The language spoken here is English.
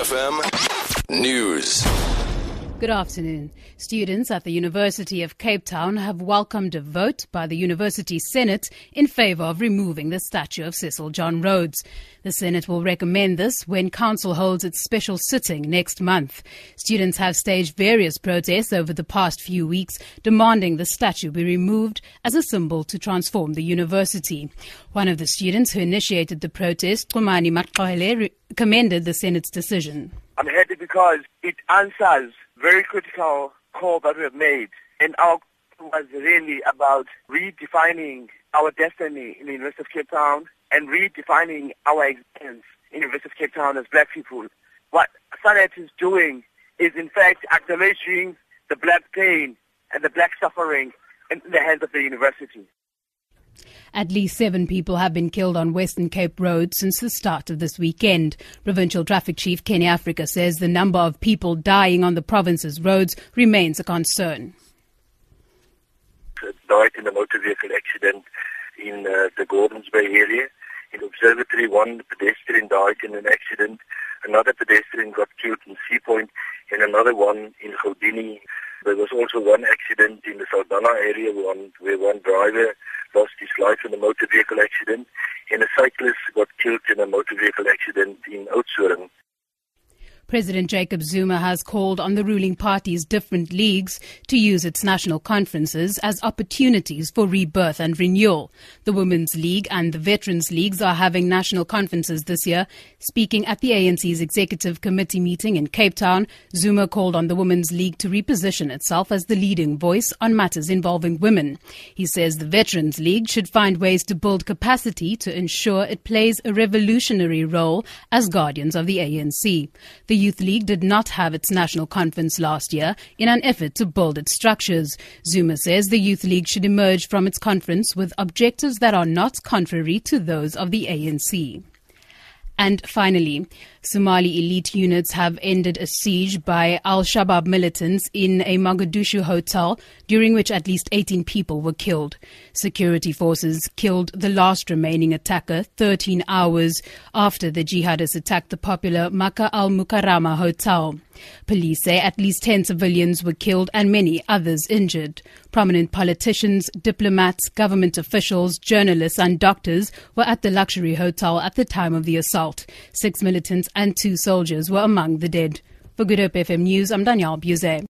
FM News. Good afternoon. Students at the University of Cape Town have welcomed a vote by the University Senate in favor of removing the statue of Cecil John Rhodes. The Senate will recommend this when Council holds its special sitting next month. Students have staged various protests over the past few weeks, demanding the statue be removed as a symbol to transform the university. One of the students who initiated the protest, Chumani Maxwele, commended the Senate's decision. I'm because it answers very critical call that we have made. And our was really about redefining our destiny in the University of Cape Town and redefining our existence in the University of Cape Town as black people. What Senate is doing is in fact acknowledging the black pain and the black suffering in the hands of the university. At least seven people have been killed on Western Cape Road since the start of this weekend. Provincial Traffic Chief Kenny Africa says the number of people dying on the province's roads remains a concern. Died in a motor vehicle accident in uh, the Gordons Bay area. In Observatory, one pedestrian died in an accident. Another pedestrian got killed in Sea Point, and another one in Houdini. There was also one accident in the Saldanha area where one, where one driver life in a motor vehicle accident, and a cyclist got killed in a motor vehicle accident in Oudtshoorn. President Jacob Zuma has called on the ruling party's different leagues to use its national conferences as opportunities for rebirth and renewal. The Women's League and the Veterans Leagues are having national conferences this year. Speaking at the ANC's executive committee meeting in Cape Town, Zuma called on the Women's League to reposition itself as the leading voice on matters involving women. He says the Veterans League should find ways to build capacity to ensure it plays a revolutionary role as guardians of the ANC. The Youth League did not have its national conference last year in an effort to build its structures. Zuma says the Youth League should emerge from its conference with objectives that are not contrary to those of the ANC. And finally, Somali elite units have ended a siege by Al Shabaab militants in a Mogadishu hotel, during which at least 18 people were killed. Security forces killed the last remaining attacker 13 hours after the jihadists attacked the popular Makkah al Mukarrama hotel. Police say at least 10 civilians were killed and many others injured. Prominent politicians, diplomats, government officials, journalists, and doctors were at the luxury hotel at the time of the assault. Six militants and two soldiers were among the dead. For Good Hope FM News, I'm Danielle Buse.